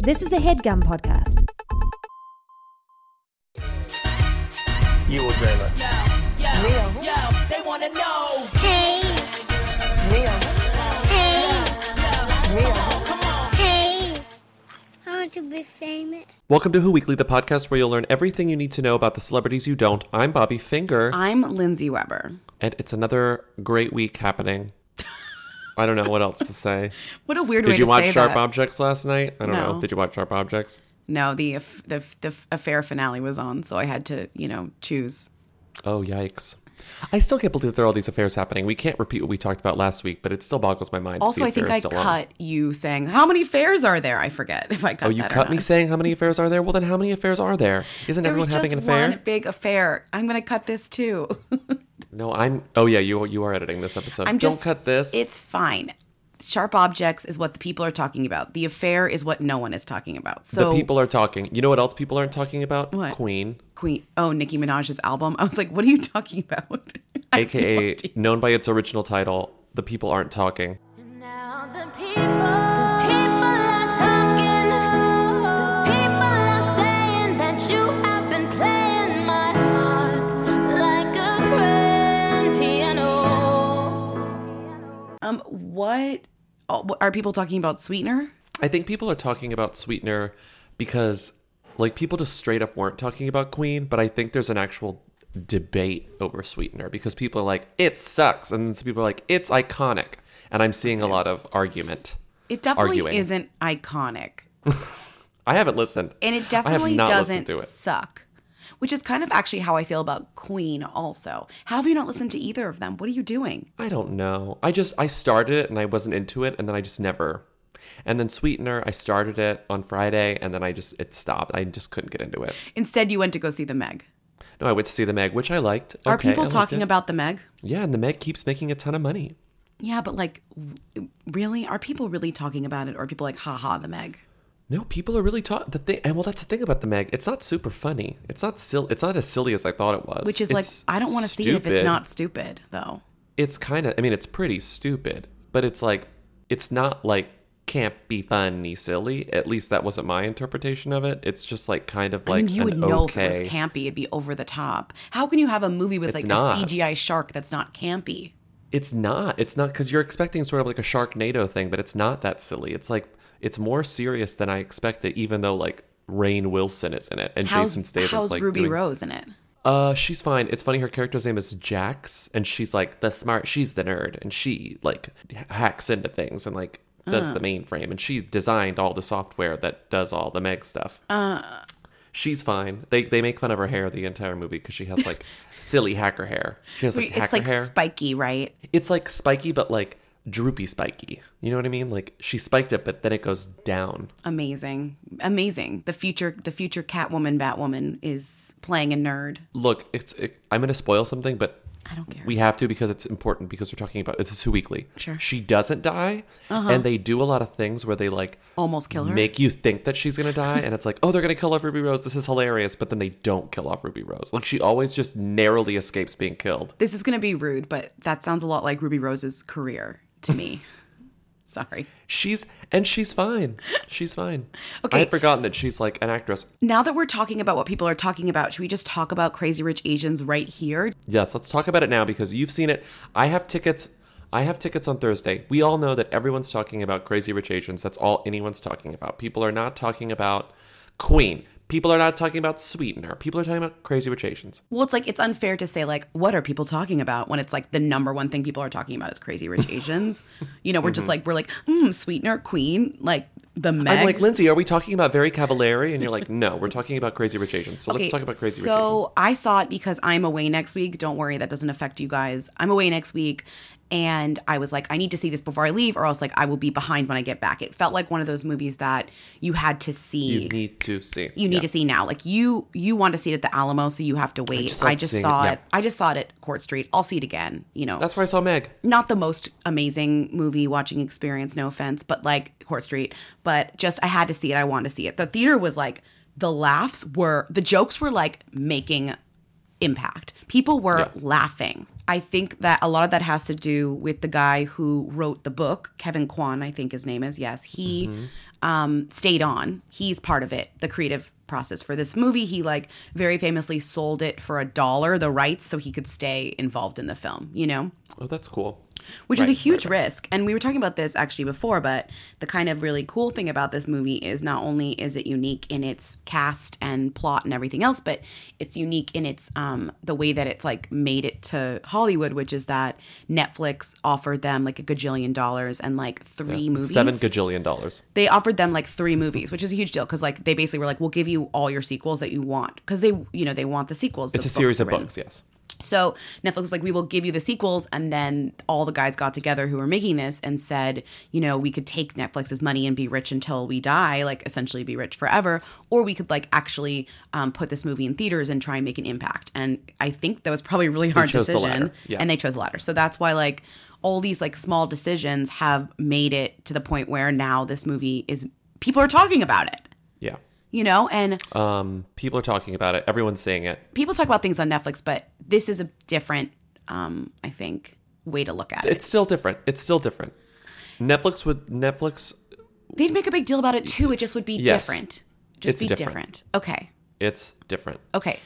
This is a headgum podcast. You or Jayla? They wanna know. Hey, Mia. hey, Mia. hey. I want to be famous. Welcome to Who Weekly, the podcast where you'll learn everything you need to know about the celebrities you don't. I'm Bobby Finger, I'm Lindsey Weber. and it's another great week happening. I don't know what else to say. What a weird way to say that. Did you watch Sharp that. Objects last night? I don't know. Did you watch Sharp Objects? no, the, the the affair finale was on, so I had to, you know, choose. Oh, yikes. I still can't believe that there are all these affairs happening. We can't repeat what we talked about last week, but it still boggles my mind. Also, I think I still on. cut you saying how many fairs are there. I forget if I cut. Oh, you cut me saying how many affairs are there? Well, then how many affairs are there? Isn't There everyone having an affair? There's one big affair. I'm gonna cut this too. No, I'm. Oh yeah, you you are editing this episode. I'm just. Don't cut this. It's fine. Sharp objects is what the people are talking about. The affair is what no one is talking about. So the people are talking. You know what else people aren't talking about? What? Queen. Queen. Oh, Nicki Minaj's album. I was like, what are you talking about? I have no aka known by its original title, The People Aren't Talking. Um, what oh, are people talking about? Sweetener? I think people are talking about Sweetener because, like, people just straight up weren't talking about Queen, but I think there's an actual debate over Sweetener because people are like, it sucks. And then some people are like, it's iconic. And I'm seeing a lot of argument. It definitely Arguing. isn't iconic, I haven't listened. and it definitely doesn't it. suck. Which is kind of actually how I feel about Queen. Also, how have you not listened to either of them? What are you doing? I don't know. I just I started it and I wasn't into it and then I just never. And then Sweetener, I started it on Friday and then I just it stopped. I just couldn't get into it. Instead, you went to go see the Meg. No, I went to see the Meg, which I liked. Are Okay, people talking about the Meg? Yeah, and the Meg keeps making a ton of money. Yeah, but like, really, are people really talking about it, or are people like, haha, the Meg? No, people are really taught The thing, and well, that's the thing about the Meg. It's not super funny. It's not sil- It's not as silly as I thought it was. Which is It's like, I don't want to see it if it's not stupid, though. It's kind of. I mean, it's pretty stupid, but it's like, it's not like can't be funny silly. At least that wasn't my interpretation of it. It's just like kind of like I mean, you would know okay. if it was campy, it'd be over the top. How can you have a movie with It's like not. a CGI shark that's not campy? It's not. It's not because you're expecting sort of like a Sharknado thing, but it's not that silly. It's like it's more serious than I expected. Even though like Rainn Wilson is in it and How's, Jason Statham's how's like Ruby doing. Rose in it? Uh, she's fine. It's funny. Her character's name is Jax, and she's like the smart. She's the nerd, and she like hacks into things and like does the mainframe, and she designed all the software that does all the Meg stuff. Uh, she's fine. They they make fun of her hair the entire movie because she has like silly hacker hair. She has like Wait, hacker it's like hair. spiky, right? it's like spiky, but like droopy spiky. You know what I mean? Like she spiked it, but then it goes down. Amazing, amazing. The future, the future Catwoman, Batwoman is playing a nerd. Look, it's it, I'm gonna spoil something, but I don't care. we have to because it's important because we're talking about this is Who Weekly. Sure. Uh-huh. She doesn't die, and they do a lot of things where they like Almost kill her. make you think that she's gonna die, and it's like, oh, they're gonna kill off Ruby Rose. This is hilarious, but then they don't kill off Ruby Rose. Like she always just narrowly escapes being killed. this is gonna be rude, but that sounds a lot like Ruby Rose's career to me. Sorry. She's and she's fine. She's fine. Okay. I had forgotten that she's like an actress. Now that we're talking about what people are talking about, should we just talk about Crazy Rich Asians right here? Yes, let's talk about it now because you've seen it. I have tickets. I have tickets on Thursday. We all know that everyone's talking about Crazy Rich Asians. That's all anyone's talking about. People are not talking about Queen. People are not talking about Sweetener. People are talking about Crazy Rich Asians. Well, it's like it's unfair to say like what are people talking about when it's like the number one thing people are talking about is Crazy Rich Asians. you know, we're just like we're like hmm, Sweetener, Queen, like the Meg. I'm like, Lindsey, are we talking about Very Cavallari? And you're like, no, we're talking about Crazy Rich Asians. So let's talk about Crazy Rich Asians. so I saw it because I'm away next week. Don't worry, that doesn't affect you guys. I'm away next week. And I was like, I need to see this before I leave, or else like I will be behind when I get back. It felt like one of those movies that you had to see. You need to see. you need Yeah. to see now. Like you, you want to see it at the Alamo, so you have to wait. just I just saw it, it. yeah. I just saw it at Court Street. I'll see it again. You know, That's where I saw Meg. not the most amazing movie watching experience. No offense, but like Court Street. But just I had to see it. I wanted to see it. The theater was like the laughs were the jokes were like making impact. People were laughing. I think that a lot of that has to do with the guy who wrote the book, Kevin Kwan, I think his name is. Yes, he um, stayed on. He's part of it, the creative process for this movie. He like very famously sold it for a dollar, the rights, so he could stay involved in the film. You know Oh, that's cool. Which is a huge right, right. risk. And we were talking about this actually before, but the kind of really cool thing about this movie is not only is it unique in its cast and plot and everything else, but it's unique in its um the way that it's like made it to Hollywood, which is that Netflix offered them like a gajillion dollars and like three movies. Seven gajillion dollars. They offered them like three movies, which is a huge deal because like they basically were like, "We'll give you all your sequels that you want," because they, you know, they want the sequels. It's a series of written. books, yes. So Netflix was like, we will give you the sequels, and then all the guys got together who were making this and said, you know, we could take Netflix's money and be rich until we die, like essentially be rich forever, or we could like actually um, put this movie in theaters and try and make an impact. And I think that was probably a really hard decision, yeah. and they chose the latter. So that's why like all these like small decisions have made it to the point where now this movie is people are talking about it, Yeah. you know, and Um, people are talking about it. Everyone's seeing it. people talk about things on Netflix, but this is a different, um, I think, way to look at it. It's still different. It's still different. Netflix would Netflix. They'd make a big deal about it too. It just would be Yes. different. Just It's be different. different. Okay. It's different. Okay.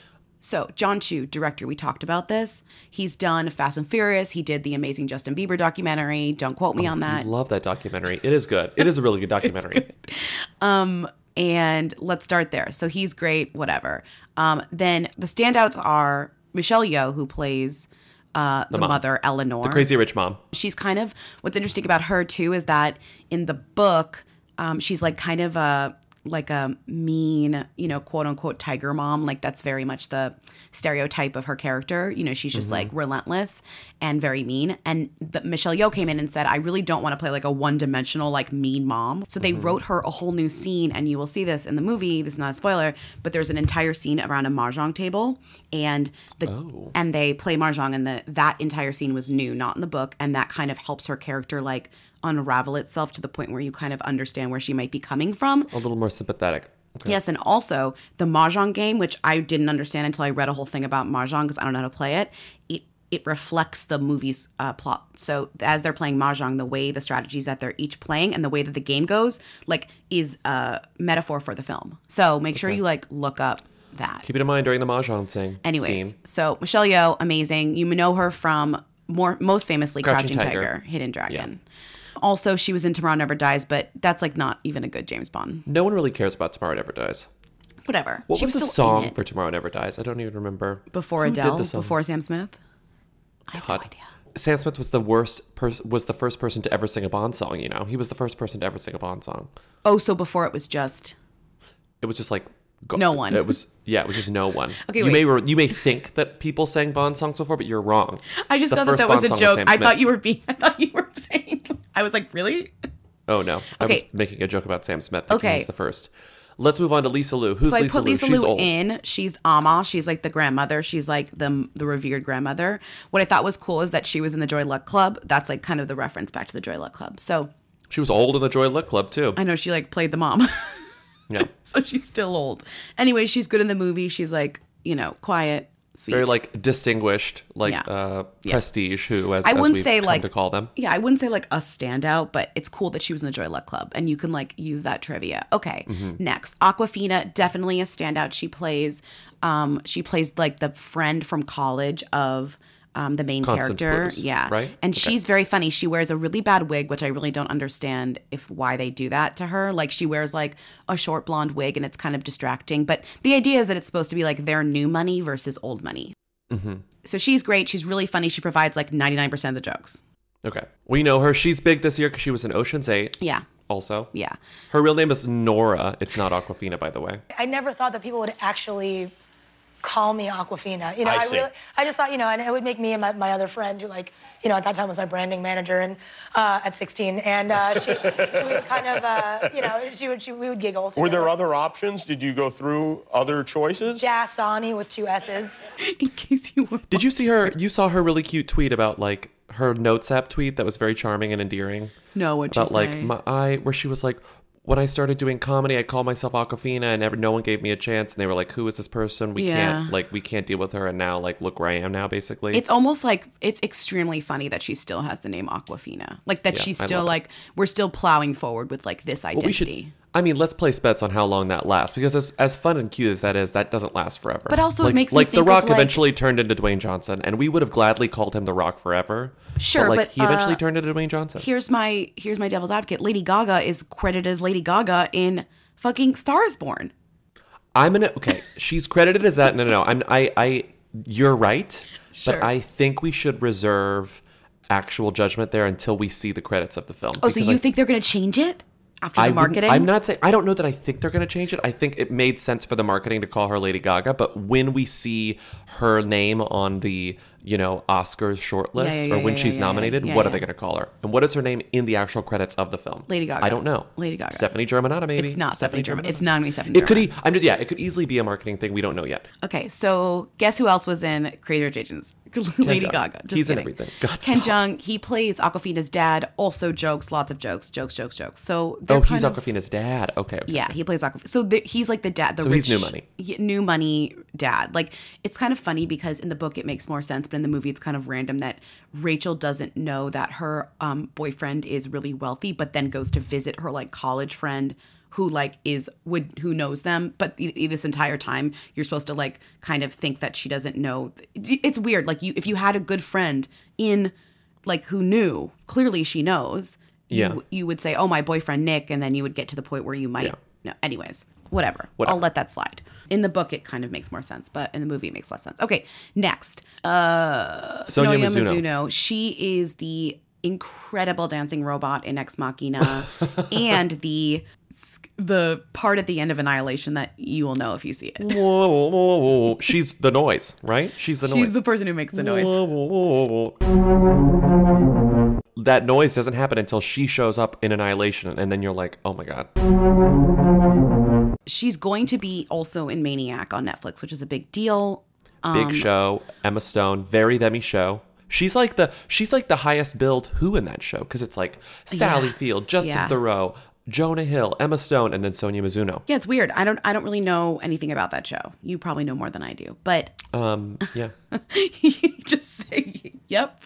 So, Jon Chu, director, we talked about this. He's done Fast and Furious. He did the amazing Justin Bieber documentary. Don't quote me on that. Love that documentary. It is good. It is a really good documentary. Um, And let's start there. So, he's great, whatever. Um, then the standouts are Michelle Yeoh, who plays uh, the, mom. mother, Eleanor. The Crazy Rich Mom. she's kind of what's interesting about her too is that in the book um, she's like kind of a like a mean you know quote unquote tiger mom like that's very much the stereotype of her character. You know she's just mm-hmm. like relentless and very mean. And the, michelle yeoh came in and said i really don't want to play like a one-dimensional like mean mom. So they mm-hmm. wrote her a whole new scene and you will see this in the movie. This is not a spoiler but there's an entire scene around a mahjong table and the oh. and they play mahjong and the that entire scene was new not in the book and that kind of helps her character like unravel itself to the point where you kind of understand where she might be coming from A little more sympathetic. Yes, and also the mahjong game, which I didn't understand until I read a whole thing about mahjong because I don't know how to play it. It it reflects the movie's uh, plot. So as they're playing mahjong, the way the strategies that they're each playing and the way that the game goes, like, is a metaphor for the film. So make sure you like look up that. Keep it in mind during the mahjong thing. Anyways, scene. so Michelle Yeoh, amazing. You know her from more most famously Crouching Crouching, Tiger. Tiger. Hidden Dragon. Also, she was in Tomorrow Never Dies, but that's like not even a good James Bond. No one really cares about Tomorrow Never Dies. Whatever. What she was the song for Tomorrow Never Dies? I don't even remember. before Who Adele, before Sam Smith? I have God. no idea. Sam Smith was the worst. Per- was the first person to ever sing a Bond song. You know, he was the first person to ever sing a Bond song. Oh, so before it was just It was just like go- No one. It was yeah, it was just no one. Okay, you wait. may re- you may think that people sang Bond songs before, but you're wrong. I just The thought that that was a joke. Sam I thought you were being. I thought you were. I was like, really? Oh no, I Okay. was making a joke about Sam Smith. Okay. he's the first. Let's move on to Lisa Lu. Who's So I Lisa put Lu? Lisa She's Lu old. in. She's Ama. She's like the grandmother. She's like the the revered grandmother. What I thought was cool is that she was in the Joy Luck Club. That's like kind of the reference back to the Joy Luck Club. So She was old in the Joy Luck Club too. I know she like played the mom. Yeah, so she's still old. Anyway, she's good in the movie. She's like you know quiet, sweet. very like distinguished, like Yeah. uh, Yeah. prestige. Who, as, I as wouldn't we've say like to call them. Yeah, I wouldn't say like a standout, but it's cool that she was in the Joy Luck Club, and you can like use that trivia. Okay, Mm-hmm. next, Awkwafina, definitely a standout. She plays, um, she plays like the friend from college of. Um, the main Constance character, Bruce, yeah, right? And Okay. she's very funny. She wears a really bad wig, which I really don't understand if why they do that to her. Like she wears like a short blonde wig, and it's kind of distracting. But the idea is that it's supposed to be like their new money versus old money. Mm-hmm. So she's great. She's really funny. She provides like ninety nine percent of the jokes. Okay, we know her. She's big this year because she was in Ocean's Eight. Yeah, Also, yeah. her real name is Nora. It's not Awkwafina, by the way. I never thought that people would actually call me Awkwafina. You know, I I, see. really, I just thought, you know, and it would make me and my, my other friend, who like, you know, at that time was my branding manager, and uh, at 16, and uh, she, we would kind of, uh, you know, she would, she, we would giggle. Together. Were there other options? Did you go through other choices? Dasani with two S's. In case you were. Did you see her? You saw her really cute tweet about like her notes app tweet that was very charming and endearing. No, what'd you about like say? my I where she was like, when I started doing comedy, I called myself Awkwafina, and never, no one gave me a chance. And they were like, "Who is this person? We Yeah. can't like we can't deal with her." And now, like, look where I am now, basically. It's almost like it's extremely funny that she still has the name Awkwafina. Like that Yeah, she's still love it. like we're still plowing forward with like this Well, we identity. should. I mean, let's place bets on how long that lasts because as as fun and cute as that is, that doesn't last forever. But also it like, makes me like The Rock like- eventually turned into Dwayne Johnson, and we would have gladly called him The Rock forever. Sure, but, like, but, he eventually uh, turned into Dwayne Johnson. Here's my here's my devil's advocate. Lady Gaga is credited as Lady Gaga in fucking Stars Born. I'm gonna okay. She's credited as that. No, no, no. I'm I I. You're right, Sure. but I think we should reserve actual judgment there until we see the credits of the film. Oh, so you I- think they're gonna change it after the wouldn't- marketing? I'm not saying I don't know that I think they're going to change it. I think it made sense for the marketing to call her Lady Gaga, but when we see her name on the you know Oscars shortlist Yeah, yeah, or yeah, when she's nominated, what are they going to call her? And what is her name in the actual credits of the film? Lady Gaga. I don't know. Lady Gaga. Stephanie Germanotta, maybe. It's not Stephanie German. Germanotta? It's not gonna Stephanie It could. E- I'm just yeah. It could easily be a marketing thing. We don't know yet. Okay, so guess who else was in Crazy Rich Asians? Lady Jeong. Gaga. Just He's in everything. God, Ken. Jeong, he plays Awkwafina's dad. Also jokes, lots of jokes, jokes, jokes, jokes. So Oh, he's of- Awkwafina's dad. Okay. okay. Yeah, he plays Awkwafina. So the, he's like the dad, the So rich, he's new money. he- new money dad. Like it's kind of funny because in the book it makes more sense, but in the movie it's kind of random that Rachel doesn't know that her um, boyfriend is really wealthy, but then goes to visit her like college friend who like is would who knows them. But this entire time you're supposed to like kind of think that she doesn't know. It's- weird. Like you, if you had a good friend in like who knew, clearly she knows. You, Yeah. you would say, "Oh, my boyfriend Nick," and then you would get to the point where you might Yeah. no, anyways, whatever. Whatever. I'll let that slide. In the book, it kind of makes more sense, but in the movie, it makes less sense. Okay, next. Uh, Sonoya Mizuno. Mizuno. She is the incredible dancing robot in Ex Machina and the the part at the end of Annihilation that you will know if you see it. Whoa, whoa, whoa, whoa. She's the noise, right? She's the noise. She's the person who makes the noise. That noise doesn't happen until she shows up in Annihilation, and then you're like, oh my god. She's going to be also in Maniac on Netflix, which is a big deal. Um, Big show, Emma Stone, very themmy show. She's like the she's like the highest billed who in that show because it's like Sally Yeah. Field, Justin Yeah. Theroux, Jonah Hill, Emma Stone, and then Sonoya Mizuno. Yeah, it's weird. I don't I don't really know anything about that show. You probably know more than I do. But Um, yeah, just say yep.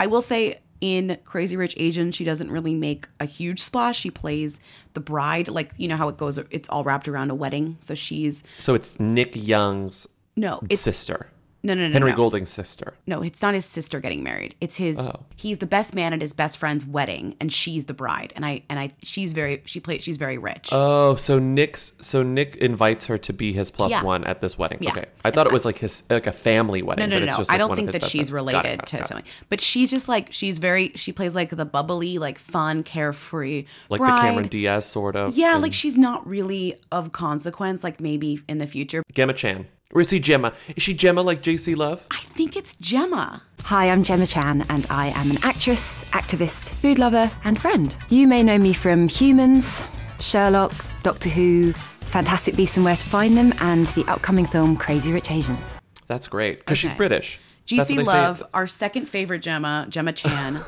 I will say in Crazy Rich Asian, she doesn't really make a huge splash. She plays the bride, like you know how it goes. It's all wrapped around a wedding. So she's so it's Nick Young's no, it's sister, no, no, no, Henry no. Golding's sister. No, it's not his sister getting married. It's his. Oh. He's the best man at his best friend's wedding, and she's the bride. And I and I, she's very. She plays. She's very rich. Oh, so Nick's so Nick invites her to be his plus Yeah. one at this wedding. Yeah. Okay, I thought it was like his like a family wedding. No, no, but no. it's just I don't think that she's friends. Got it, related got it, to got something. But she's just like she's very. She plays like the bubbly, like fun, carefree like bride. the Cameron Diaz sort of. Yeah, and like she's not really of consequence. Like maybe in the future. Gemma Chan. Or is he Gemma? Is she Gemma like JC Love? I think it's Gemma. Hi, I'm Gemma Chan, and I am an actress, activist, food lover, and friend. You may know me from Humans, Sherlock, Doctor Who, Fantastic Beasts and Where to Find Them, and the upcoming film Crazy Rich Asians. That's great because she's British. GC. Love, our second favorite Gemma, Gemma Chan.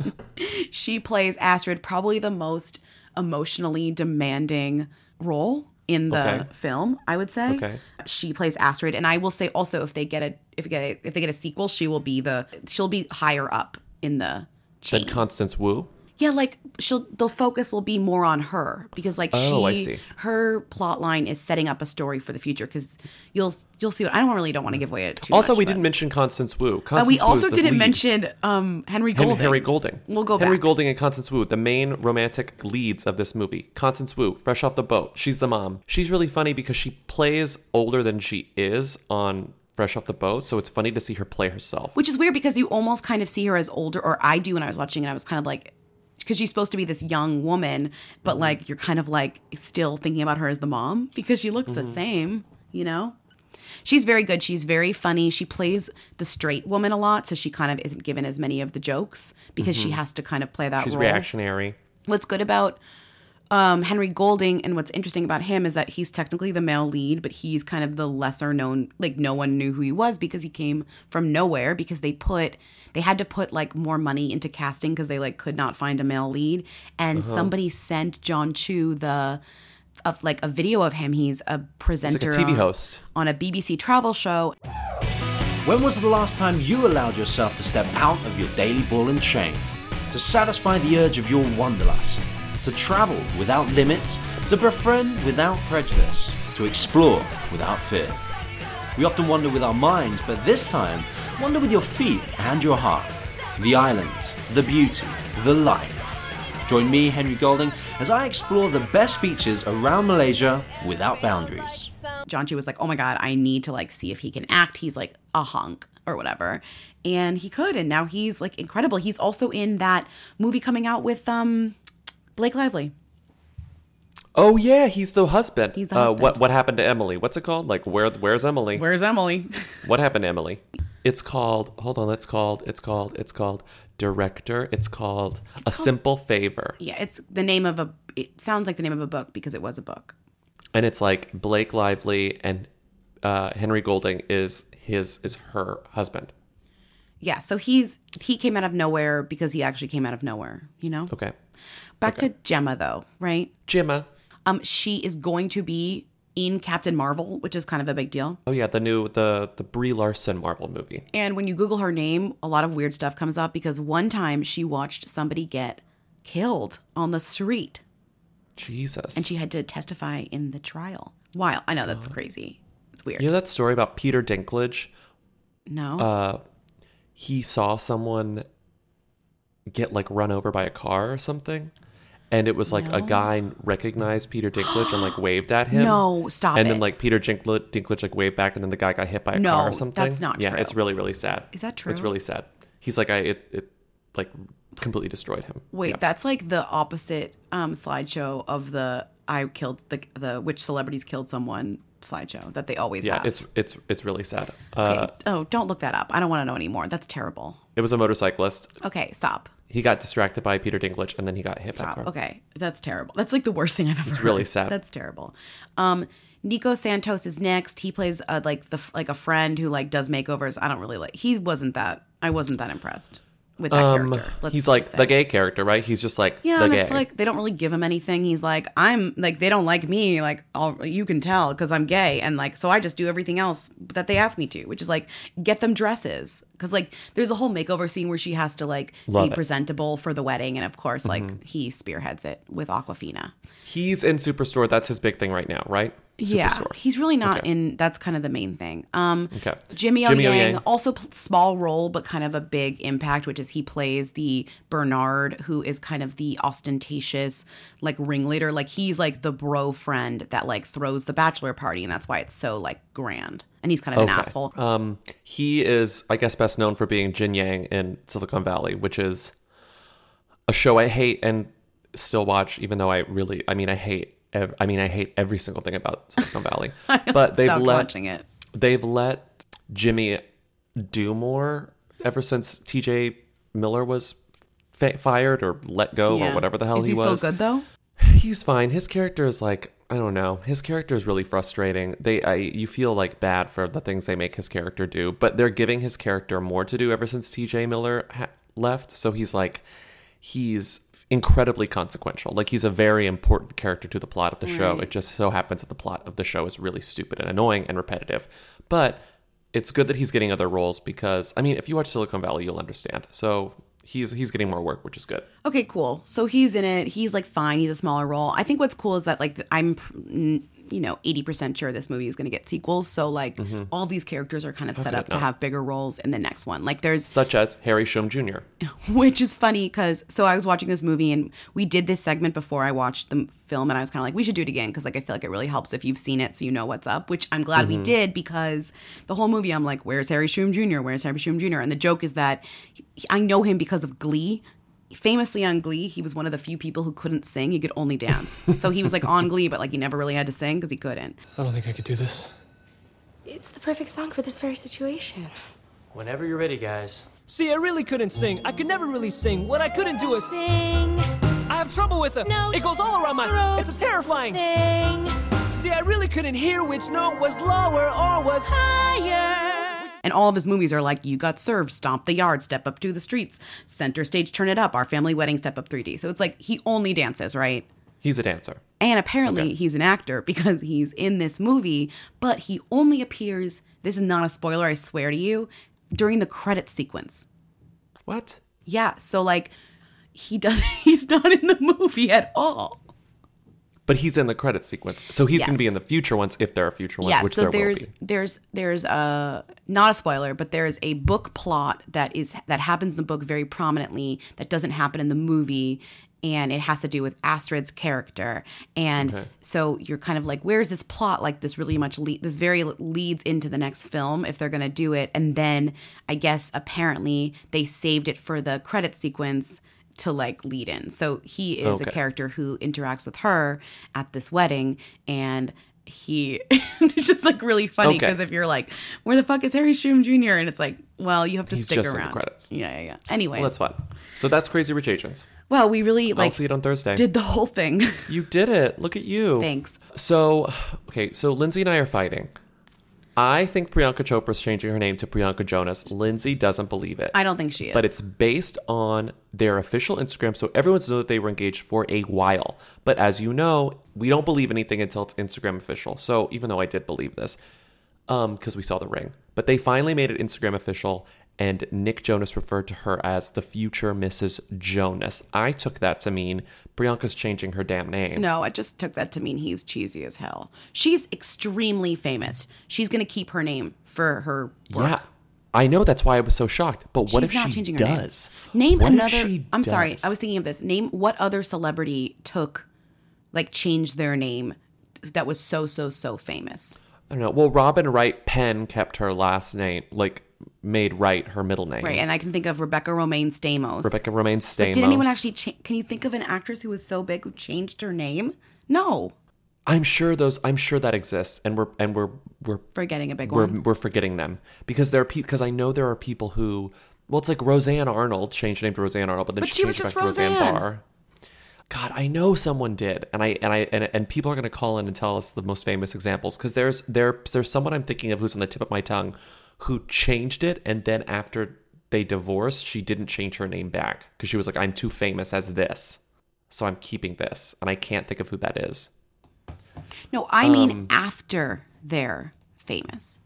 she plays Astrid, probably the most emotionally demanding role in the Okay. film, I would say. Okay. She plays Astrid, and I will say also if they get a if they get a, if they get a sequel, she will be the she'll be higher up in the chain. Then Constance Wu. Yeah, like she'll the focus will be more on her because like Oh, she her plot line is setting up a story for the future because you'll you'll see what I don't really don't want to give away it too Also, much, we but- didn't mention Constance Wu. uh, we Wu also didn't lead. mention um, Henry Golding. Henry Golding. We'll go Henry back. Golding and Constance Wu, the main romantic leads of this movie. Constance Wu, fresh off the boat. She's the mom. She's really funny because she plays older than she is on Fresh Off the Boat, so it's funny to see her play herself. Which is weird because you almost kind of see her as older, or I do when I was watching it. I was kind of like, because she's supposed to be this young woman, but Mm-hmm. like you're kind of like still thinking about her as the mom because she looks Mm-hmm. the same, you know? She's very good. She's very funny. She plays the straight woman a lot, so she kind of isn't given as many of the jokes because she has to kind of play that Mm-hmm. She's role. reactionary. What's good about um, Henry Golding, and what's interesting about him is that he's technically the male lead, but he's kind of the lesser known. Like no one knew who he was because he came from nowhere. Because they put they had to put like more money into casting because they like could not find a male lead, and uh-huh. somebody sent Jon Chu the of like a video of him. He's a presenter, a TV on- host. on a BBC travel show, When was the last time you allowed yourself to step out of your daily ball and chain? To satisfy the urge of your wanderlust? To travel without limits? To befriend without prejudice? To explore without fear? We often wander with our minds, but this time, wander with your feet and your heart. The islands, the beauty, the life. Join me, Henry Golding, as I explore the best beaches around Malaysia without boundaries. Jon Chu was like, "Oh my god, I need to like see if he can act." He's like a hunk or whatever, and he could, and now he's like incredible. He's also in that movie coming out with um Blake Lively. Oh yeah, he's the husband. He's the Uh, what what happened to Emily? What's it called? Like where where's Emily? Where's Emily? What happened to Emily? It's called. Hold on. It's called. It's called. It's called director. It's called a simple favor, yeah, it's the name of a. It sounds like the name of a book because it was a book. and it's like Blake Lively and uh, Henry Golding is his is her husband. Yeah, so he's he came out of nowhere because he actually came out of nowhere. You know. Okay, Back to Gemma though, right? Gemma. Um, she is going to be in Captain Marvel, which is kind of a big deal. Oh yeah, the new the the Brie Larson Marvel movie. And when you Google her name, a lot of weird stuff comes up because one time she watched somebody get killed on the street Jesus. and she had to testify in the trial. Wild. I know that's crazy. It's weird. you know that story about Peter Dinklage? No. Uh, He saw someone get like run over by a car or something. And it was like a guy recognized Peter Dinklage and like waved at him. No, stop And it. then like Peter Dinklage, Dinklage like waved back, and then the guy got hit by a No, car or something. that's not Yeah, true. it's really really sad. Is that true? It's really sad. He's like I it it like completely destroyed him. Wait, Yeah. that's like the opposite um, slideshow of the I killed the the which celebrities killed someone slideshow that they always yeah, have. it's it's it's really sad. Uh, Okay. oh, don't look that up. I don't want to know anymore. That's terrible. it was a motorcyclist. Okay, stop. He got distracted by Peter Dinklage, and then he got hit by a Stop. car. Okay, that's terrible. That's like the worst thing I've ever. It's really sad. That's terrible. Um, Nico Santos is next. He plays uh, like the like a friend who like does makeovers. I don't really like. He wasn't that. I wasn't that impressed with that Um, character. Let's he's like just the gay character, right? He's just like Yeah, the and gay. it's like they don't really give him anything. He's like, I'm like they don't like me. Like I'll, you can tell because I'm gay, and like so I just do everything else that they ask me to, which is like get them dresses. Because like there's a whole makeover scene where she has to like Love be it. Mm-hmm. presentable for the wedding, and of course like he spearheads it with Awkwafina. He's in Superstore. That's his big thing right now, right? Yeah, he's really not Okay. in. That's kind of the main thing. Um, Okay. Jimmy O Jimmy Yang, Yang. also p- small role, but kind of a big impact, which is he plays the Bernard, who is kind of the ostentatious, like ringleader. Like he's like the bro friend that like throws the bachelor party, and that's why it's so like grand. And he's kind of an asshole. Um, he is, I guess, best known for being Jin Yang in Silicon Valley, which is a show I hate and still watch, even though I really, I mean, I hate, ev- I mean, I hate every single thing about Silicon Valley. but they've let watching it. they've let Jimmy do more ever since T.J. Miller was fa- fired or let go Yeah. or whatever the hell is he, he was. still good though? He's fine. His character is like I don't know. His character is really frustrating. They I you feel like bad for the things they make his character do, but they're giving his character more to do ever since T.J. Miller ha- left. So he's like he's incredibly consequential. Like he's a very important character to the plot of the show. It just so happens that the plot of the show is really stupid and annoying and repetitive. But it's good that he's getting other roles because I mean, if you watch Silicon Valley, you'll understand. So he's he's getting more work, which is good. Okay, cool. So he's in it. He's like fine. He's a smaller role. I think what's cool is that like I'm, you know, eighty percent sure this movie is going to get sequels. So like mm-hmm. all these characters are kind of set up to have bigger roles in the next one. Like there's, Such as Harry Shum Jr. which is funny because so I was watching this movie and we did this segment before I watched the film and I was kind of like we should do it again because like I feel like it really helps if you've seen it so you know what's up. Which I'm glad we mm-hmm. did because the whole movie I'm like, where's Harry Shum Jr. Where's Harry Shum Jr. And the joke is that I know him because of Glee famously on Glee, he was one of the few people who couldn't sing. He could only dance. so he was like on Glee, but like he never really had to sing because he couldn't. I don't think I could do this. It's the perfect song for this very situation. Whenever you're ready, guys. See, I really couldn't sing. I could never really sing. What I couldn't do is Sing, I have have trouble with it. No, it goes all around my. Throat. It's a terrifying. Thing See, I really couldn't hear which note was lower or was higher. And all of his movies are like You Got Served, Stomp the Yard, Step Up to the Streets, Center Stage, Turn It Up, Our Family Wedding, Step Up 3D. So it's like he only dances, right? He's a dancer. And apparently Okay. he's an actor because he's in this movie, but he only appears, this is not a spoiler, I swear to you, during the credit sequence. What? Yeah, so like he does he's not in the movie at all. But he's in the credit sequence, so he's going to be in the future ones if there are future ones, Yeah, which so there there's there's there's a not a spoiler, but there's a book plot that is that happens in the book very prominently that doesn't happen in the movie, and it has to do with Astrid's character. And Okay. so you're kind of like, where's this plot? Like this really much le- this very leads into the next film if they're gonna do it, and then I guess apparently they saved it for the credit sequence to like lead in. So he is a character who interacts with her at this wedding and he it's just like really funny Okay. because if you're like, where the fuck is Harry Shum Jr. and it's like, well, you have to He's stick just in the around. credits. Yeah, yeah, yeah. Anyway, Well, that's fun. So that's Crazy Rich Asians. well, we really like. I'll see it on Thursday. did the whole thing. You did it. Look at you. Thanks. So, okay, so Lindsey and I are fighting. I think Priyanka Chopra's changing her name to Priyanka Jonas. Lindsey doesn't believe it. I don't think she is. But it's based on their official Instagram, so everyone's know that they were engaged for a while. But as you know, we don't believe anything until it's Instagram official. So even though I did believe this, um, because we saw the ring, but they finally made it Instagram official, and Nick Jonas referred to her as the future Mrs. Jonas. I took that to mean Priyanka's changing her damn name. No, I just took that to mean he's cheesy as hell. She's extremely famous. She's gonna keep her name for her work. Yeah. I know that's why I was so shocked. But what She's if not she changing her name. does? Name if another. I'm sorry. I was thinking of this. Name what other celebrity took, like, changed their name that was so so so famous. I don't know. Well, Robin Wright Penn kept her last name, like made Wright her middle name. Right, and I can think of Rebecca Romijn Stamos. Rebecca Romijn Stamos. But did anyone actually? Cha- can you think of an actress who was so big who changed her name? No, I'm sure those. I'm sure that exists, and we're and we're we're forgetting a big we're one. we're forgetting them because there are people. Because I know there are people who. Well, it's like Roseanne Arnold changed her name to Roseanne Arnold, but then But she, she was just back to Roseanne Roseanne. Barr. God, I know someone did, and I and I and, and people are going to call in and tell us the most famous examples because there's there there's someone I'm thinking of who's on the tip of my tongue, who changed it, and then after they divorced, she didn't change her name back because she was like, I'm too famous as this, so I'm keeping this, and I can't think of who that is. No, I mean Um, after they're famous.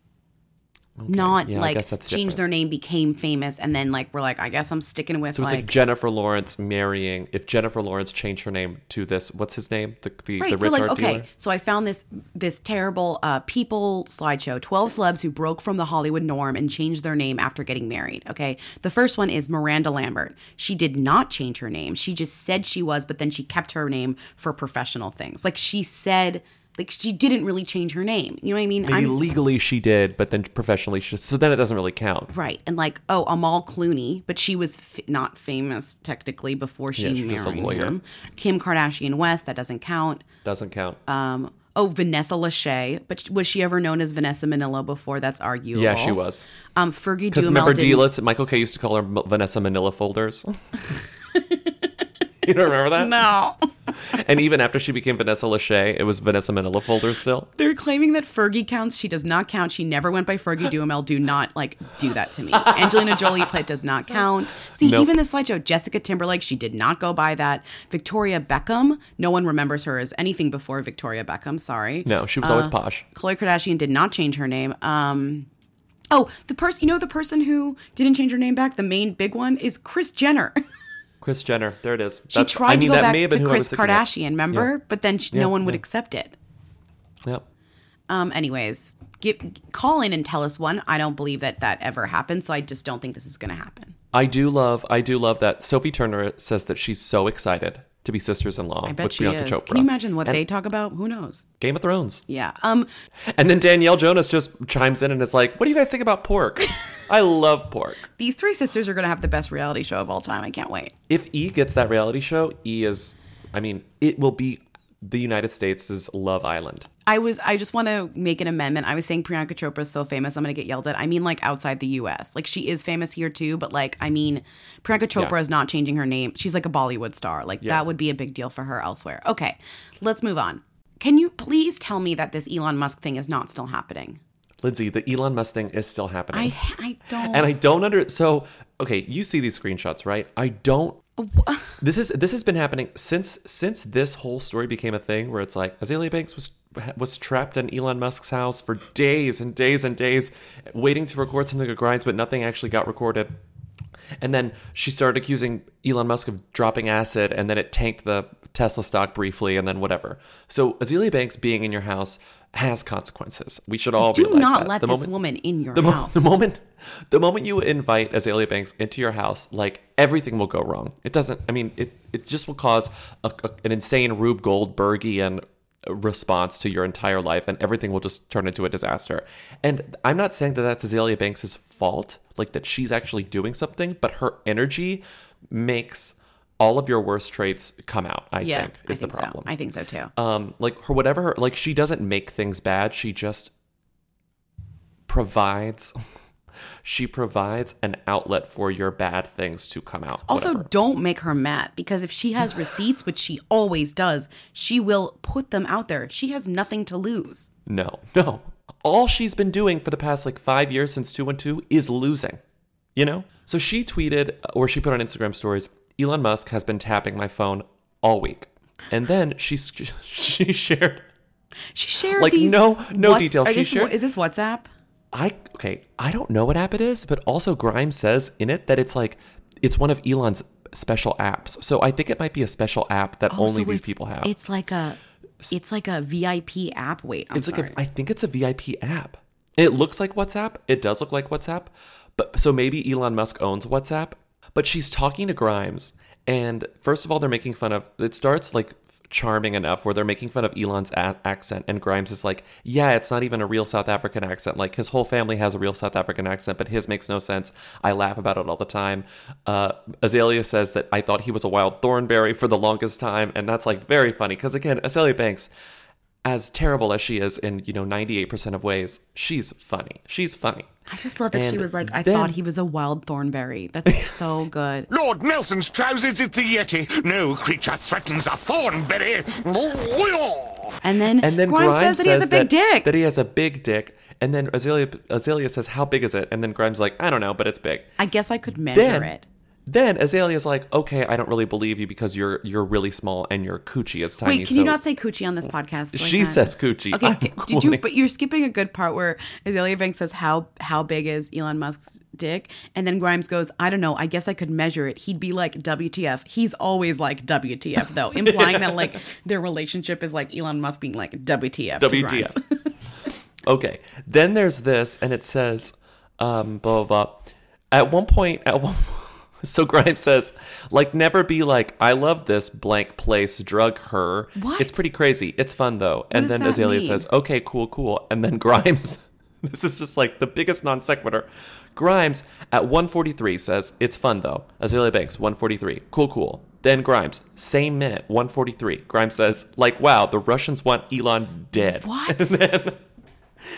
Not Yeah, like changed different. their name, became famous, and then like we're like, I guess I'm sticking with So it's like, like, Jennifer Lawrence marrying. If Jennifer Lawrence changed her name to this, what's his name? The the, right. the so like, okay, dealer? so I found this this terrible uh, people slideshow: twelve celebs who broke from the Hollywood norm and changed their name after getting married. Okay, the first one is Miranda Lambert. She did not change her name. She just said she was, but then she kept her name for professional things. Like she said, like she didn't really change her name. You know what I mean? Maybe legally she did, but then professionally she so then it doesn't really count. Right. And like, oh, Amal Clooney, but she was f- not famous technically before she Yeah, married lawyer. him. Kim Kardashian West, that doesn't count. Doesn't count. Um, oh, Vanessa Lachey, but was she ever known as Vanessa Minnillo before? That's arguable. yeah, she was. Um, Fergie Because Duhamel remember D-list, Michael K used to call her Vanessa Manila folders. you don't remember that? No. And even after she became Vanessa Lachey, it was Vanessa Manila folders still. They're claiming that Fergie counts. She does not count. She never went by Fergie Duhamel. Do not like do that to me. Angelina Jolie played does not count. See, Nope. even the slideshow, Jessica Timberlake, she did not go by that. Victoria Beckham, no one remembers her as anything before Victoria Beckham. Sorry. No, she was always Uh, posh. Khloe Kardashian did not change her name. Um, oh, the person, you know, the person who didn't change her name back, the main big one is Kris Jenner. Kris Jenner, there it is. she That's- tried I mean, to go that back may have been to Kris. Kardashian, remember? Yeah. But then she, Yeah, no one would yeah. accept it. Yep. Um, anyways, get, call in and tell us one. I don't believe that that ever happened, so I just don't think this is going to happen. I do love I do love that Sophie Turner says that she's so excited to be sisters-in-law I bet with she Priyanka is. Chopra. Can you imagine what And they talk about? Who knows? Game of Thrones. Yeah. Um, And then Danielle Jonas just chimes in and is like, "What do you guys think about pork?" I love pork. these three sisters are going to have the best reality show of all time. I can't wait. If E gets that reality show, E is I mean, it will be the United States' Love Island. I was. I just want to make an amendment. I was saying Priyanka Chopra is so famous. I'm gonna get yelled at. I mean, like outside the U.S. Like she is famous here too, but like I mean, Priyanka Chopra Yeah. is not changing her name. She's like a Bollywood star. Like Yeah. that would be a big deal for her elsewhere. Okay, let's move on. Can you please tell me that this Elon Musk thing is not still happening? Lindsey, the Elon Musk thing is still happening. I I don't. and I don't under so okay, you see these screenshots, right? I don't this is this has been happening since since this whole story became a thing where it's like Azealia Banks was was trapped in Elon Musk's house for days and days and days waiting to record something of Grimes, but nothing actually got recorded. And then she started accusing Elon Musk of dropping acid, and then it tanked the Tesla stock briefly, and then whatever. So Azealia Banks being in your house has consequences. We should all Do not that. let The this moment- woman in your the, mo- house. the moment the moment you invite Azealia Banks into your house, like everything will go wrong. It doesn't. I mean, it it just will cause a, a- an insane Rube Goldbergian response to your entire life, and everything will just turn into a disaster. And I'm not saying that that's Azealia Banks' fault, like that she's actually doing something, but her energy makes all of your worst traits come out. I yeah, think is I think the problem. So. I think so too. Um, like her whatever, her, like she doesn't make things bad. She just provides. She provides an outlet for your bad things to come out. Also, whatever. don't make her mad because if she has receipts, which she always does, she will put them out there. She has nothing to lose. no, no. All she's been doing for the past like five years since two one two is losing. You know. So she tweeted or she put on Instagram stories. Elon Musk has been tapping my phone all week, and then she she shared She shared Like, these. no- no Whats- details. are She this- shared- Is this WhatsApp? I okay, I don't know what app it is, but also Grimes says in it that it's like it's one of Elon's special apps. So I think it might be a special app that Oh, only so these people have. It's like a, it's like a VIP app. Wait, I'm it's sorry. like a, I think it's a VIP app. It looks like WhatsApp. It does look like WhatsApp. But so maybe Elon Musk owns WhatsApp. But she's talking to Grimes, and first of all, they're making fun of. It starts like charming enough where they're making fun of Elon's a- accent, and Grimes is like, "Yeah, it's not even a real South African accent. Like his whole family has a real South African accent, but his makes no sense. I laugh about it all the time." Uh, Azealia says that I thought he was a wild thornberry for the longest time, and that's like very funny because again, Azealia Banks as terrible as she is in you know 98% of ways she's funny she's funny I just love that she was like, I then- thought he was a wild thornberry. That's so good. Lord Nelson's trousers is the Yeti. No creature threatens a thornberry. And then, and then Grimes, says that he has a big that, dick. that he has a big dick and then Azealia, Azealia says how big is it and then Grimes like I don't know but it's big I guess I could measure then it. Then Azealia's like okay I don't really believe you because you're you're really small and your coochie is tiny Wait, can so you not say coochie on this podcast? like She that? says coochie. Okay, did you? But you're skipping a good part where Azealia Banks says how how big is Elon Musk's dick, and then Grimes goes, I don't know. I guess I could measure it. He'd be like WTF. He's always like WTF though, implying that like their relationship is like Elon Musk being like WTF. WTF. okay. Then there's this, and it says, um, blah, blah, blah. At one point, at one so Grimes says, like, never be like, I love this blank place, drug her. What? It's pretty crazy. It's fun, though. and then Azealia mean? says, okay, cool, cool. And then Grimes, this is just like the biggest non sequitur. Grimes at 143 says, it's fun, though. Azealia Banks, 143. Cool, cool. Then Grimes, same minute, 143. Grimes says, like, wow, the Russians want Elon dead. What? And then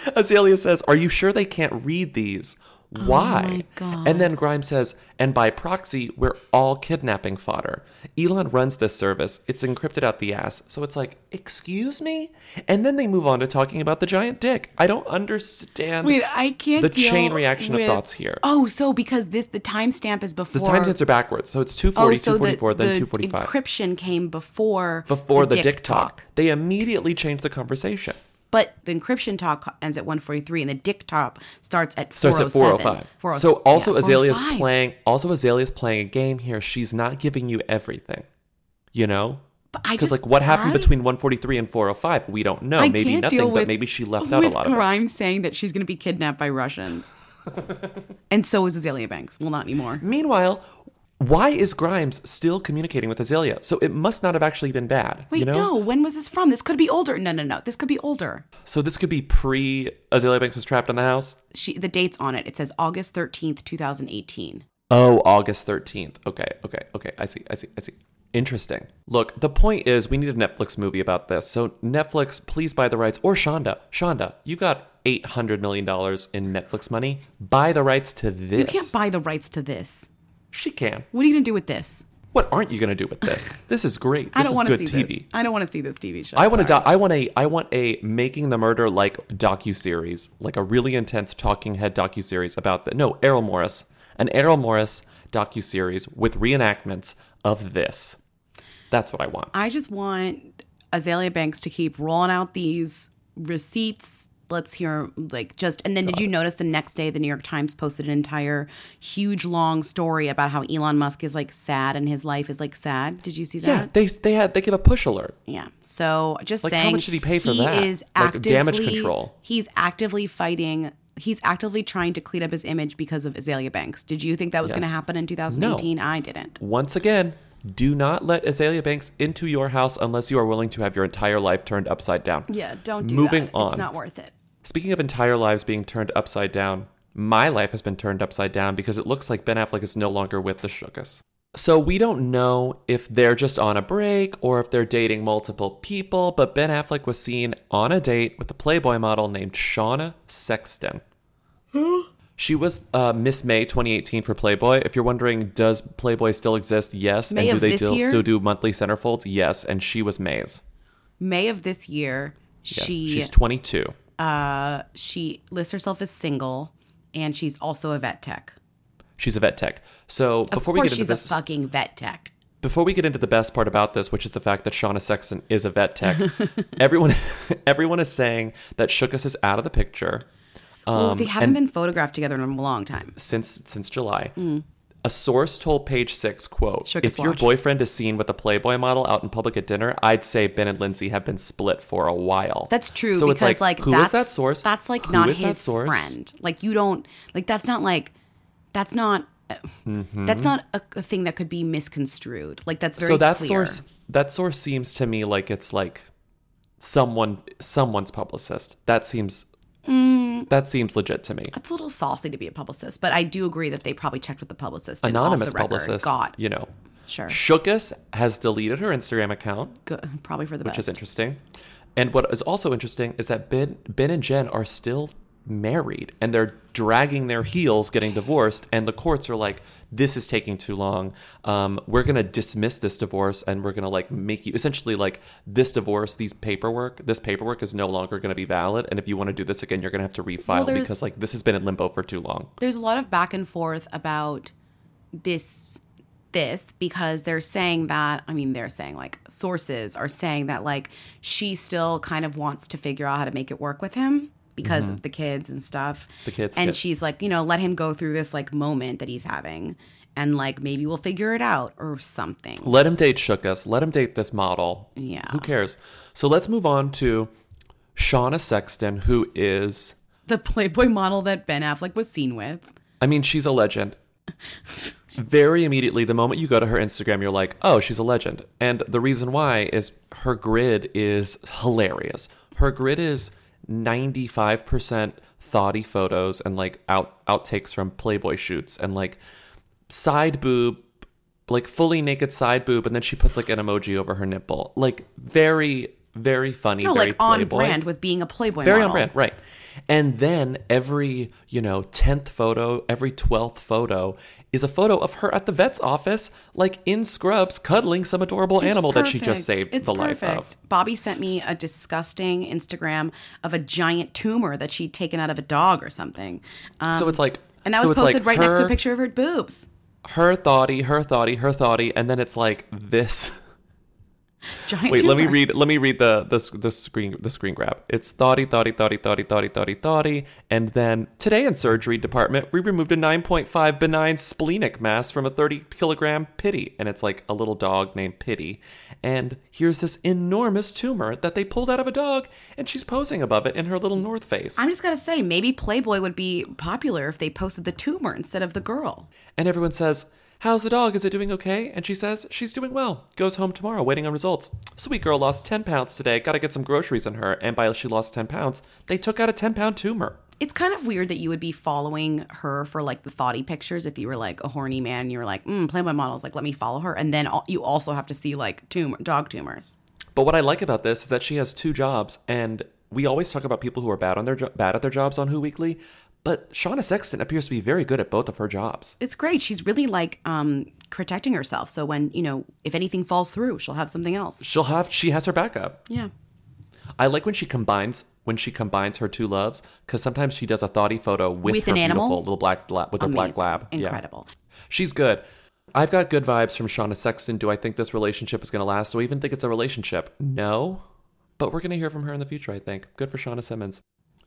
Azealia says, Are you sure they can't read these? Oh Why? Oh my God. And then Grimes says, and by proxy, we're all kidnapping fodder. Elon runs this service. It's encrypted out the ass. So it's like, excuse me? And then they move on to talking about the giant dick. I don't understand Wait, I can't. the chain reaction with- of thoughts here. Oh, so because this the timestamp is before. the timestamps are backwards. So it's 240, oh, so 244, the, then the 245. encryption came before Before the, dick, talk. They immediately changed the conversation. But the encryption talk ends at 143 and the dick talk starts at starts at 407. 405. So also yeah, Azealia's playing also Azealia's playing a game here. She's not giving you everything. You know? But I Because like what happened I- between 143 and 405, we don't know. I maybe nothing, deal but maybe she left out a lot of it. Grimes saying that she's going to be kidnapped by Russians. and so is Azealia Banks. Well, not anymore. Meanwhile, why is Grimes still communicating with Azealia? So it must not have actually been bad. Wait, you know? no. When was this from? This could be older. No, no, no. This could be older. So this could be pre Azealia Banks was trapped in the house. She the dates on it. It says August 13th, 2018. Oh, August 13th. Okay, okay, okay. I see, I see, I see. Interesting. Look, the point is we need a Netflix movie about this. So Netflix, please buy the rights. Or Shonda. Shonda, you got eight hundred million dollars in Netflix money. Buy the rights to this. You can't buy the rights to this. She can. What are you gonna do with this? What aren't you gonna do with this? This is great. This I don't is want to good see TV. this. I don't want to see this TV show. I want to. I want a. I want a making the murder like docu series, like a really intense talking head docu series about the no Errol Morris, an Errol Morris docu series with reenactments of this. That's what I want. I just want Azealia Banks to keep rolling out these receipts. Let's hear like just and then did you notice the next day the New York Times posted an entire huge long story about how Elon Musk is like sad and his life is like sad. Did you see that? Yeah, they they had they give a push alert. Yeah. So just Like, how much did he pay for he that? Is Like, damage control. He's actively fighting. He's actively trying to clean up his image because of Azealia Banks. Did you think that was going to happen in 2018? I didn't. Once again, do not let Azealia Banks into your house unless you are willing to have your entire life turned upside down. Yeah, don't do Moving that. on. It's not worth it. Speaking of entire lives being turned upside down, my life has been turned upside down because it looks like Ben Affleck is no longer with the Shookus. So we don't know if they're just on a break or if they're dating multiple people, but Ben Affleck was seen on a date with a Playboy model named Shauna Sexton. She was uh, Miss May 2018 for Playboy. If you're wondering, does Playboy still exist? Yes. May and do they still, still do monthly centerfolds? Yes. And she was May's. May of this year, Yes. she She's 22. Uh she lists herself as single, and she's also a vet tech. She's a vet tech. So before we get into she's this, a fucking vet tech. before we get into the best part about this, which is the fact that Shauna Sexton is a vet tech, everyone everyone is saying that Shookus is out of the picture. well, Um, they haven't been photographed together in a long time. since since July. A source told Page Six, "quote Shookus If your watch. boyfriend is seen with a Playboy model out in public at dinner, I'd say Ben and Lindsay have been split for a while." That's true So it's because like, who is that's that source? That's like Who not is his friend. Like you don't like that's not like that's not Mhm. that's not a, a thing that could be misconstrued. Like that's very so that clear. source that source seems to me like it's like someone someone's publicist. That seems Mm. that seems legit to me. It's a little saucy to be a publicist, but I do agree that they probably checked with the publicist. Anonymous the publicist, Got you know. Sure. Shookus has deleted her Instagram account, Good. Probably for the which best. is interesting. And what is also interesting is that Ben Ben and Jen are still married and they're dragging their heels getting divorced and the courts are like this is taking too long. Um, we're gonna dismiss this divorce and we're gonna like make you essentially like this divorce these paperwork this paperwork is no longer gonna be valid and if you want to do this again you're gonna have to refile Well, because like this has been in limbo for too long. There's a lot of back and forth about this this because they're saying that I mean they're saying like sources are saying that like she still kind of wants to figure out how to make it work with him because Mhm. of the kids and stuff. The kids, And she's like, you know, let him go through this like moment that he's having and like maybe we'll figure it out or something. Let him date Shookus. Let him date this model. Yeah. Who cares? So let's move on to Shauna Sexton, who is, The Playboy model that Ben Affleck was seen with. I mean, she's a legend. Very immediately, the moment you go to her Instagram, you're like, oh, she's a legend. And the reason why is her grid is hilarious. Her grid is 95% thoughty photos and like out outtakes from Playboy shoots and like side boob, like fully naked side boob, and then she puts like an emoji over her nipple. Like very, very funny. No, very like on Playboy. brand with being a Playboy Very model. on brand, right. And then every, you know, 10th photo, every 12th photo is a photo of her at the vet's office, like in scrubs, cuddling some adorable It's animal that she just saved It's the life of. Bobby sent me a disgusting Instagram of a giant tumor that she'd taken out of a dog or something. Um, So it's like- and that so was it's like posted right next to a picture of her boobs. Her thoughty, her thoughty, her thoughty, and then it's like this. Giant Wait, let me read. Let me read the the the screen the screen grab. It's thoughty, thoughty, thoughty, thoughty, thoughty, thoughty, thoughty, and then today in surgery department we removed a 9.5 benign splenic mass from a 30 kilogram pity, and it's like a little dog named Pity, and here's this enormous tumor that they pulled out of a dog, and she's posing above it in her little North Face, I'm just gonna say, maybe Playboy would be popular if they posted the tumor instead of the girl. and everyone says. How's the dog? Is it doing okay? And she says, She's doing well. Goes home tomorrow, waiting on results. Sweet girl lost 10 pounds today. Gotta get some groceries in her. And by she lost 10 pounds, they took out a 10 pound tumor. It's kind of weird that you would be following her for like the thoughty pictures if you were like a horny man and you were like, mm, Playboy models, like let me follow her. And then you also have to see like tumor, dog tumors. But what I like about this is that she has two jobs, and we always talk about people who are bad on their jo- bad at their jobs on Who Weekly. But Shauna Sexton appears to be very good at both of her jobs. It's great. She's really like um protecting herself. So when, you know, if anything falls through, she'll have something else. She'll have she has her backup. Yeah. I like when she combines when she combines her two loves because sometimes she does a thoughty photo with, With her an animal? little black lab with her black Amazing. lab. Yeah. Incredible. She's good. I've got good vibes from Shauna Sexton. Do I think this relationship is going to last? Do I even think it's a relationship? No. But we're going to hear from her in the future, I think. Good for Shauna Simmons.